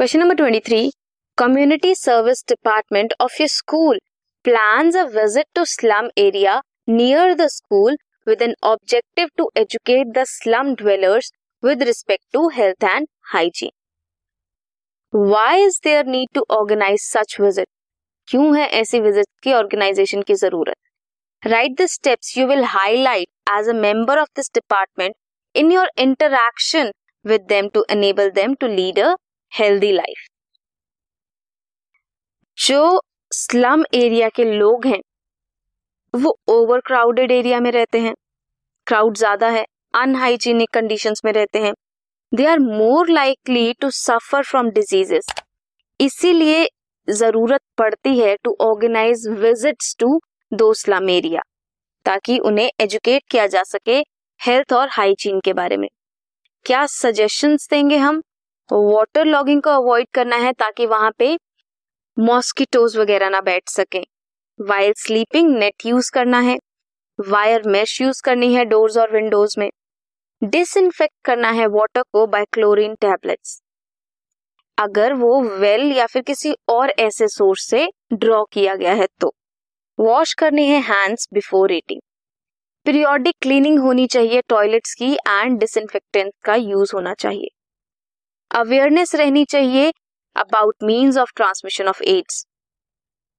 Question number 23. Community Service Department of your school plans a visit to slum area near the school with an objective to educate the slum dwellers with respect to health and hygiene. Why is there need to organize such visit? क्यों है ऐसी visit की organisation की जरूरत right the steps you will highlight as a member of this department in your interaction with them to enable them to lead a healthy life जो slum area के लोग हैं, वो ओवर क्राउडेड एरिया में रहते हैं। क्राउड ज़्यादा है अनहाइजीनिक कंडीशंस में रहते हैं। They are more likely to suffer from diseases इसीलिए ज़रूरत पड़ती है to organise visits to the slum area ताकि उन्हें एजुकेट किया जा सके हेल्थ और हाइजीन के बारे में। क्या सजेशंस देंगे हम? वाटर लॉगिंग को अवॉइड करना है ताकि वहाँ पे मॉस्किटोज वगैरह ना बैठ सके। वायर स्लीपिंग नेट यूज़ करना है। वायर मेश यूज़ करनी है डोर्स और विंडोज़ में। डिसइंफेक्ट करना है वाटर को बाय क्लोरीन टैबलेट्स अगर वो वेल या फिर किसी और ऐसे सोर्स से ड्रॉ किया गया है तो। वॉश करने हैं hands before eating periodic cleaning होनी चाहिए टॉयलेट्स की एंड डिसइंफेक्टेंट का यूज़ होना चाहिए। अवेयरनेस रहनी चाहिए about means of transmission of AIDS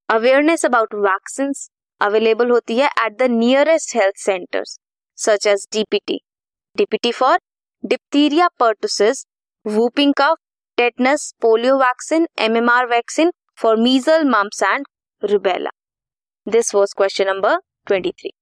awareness about vaccine available होती है at the nearest health centres such as DPT DPT for diphtheria pertussis whooping cough tetanus polio vaccine or vaccine for measles mumps and rubella this was question number 23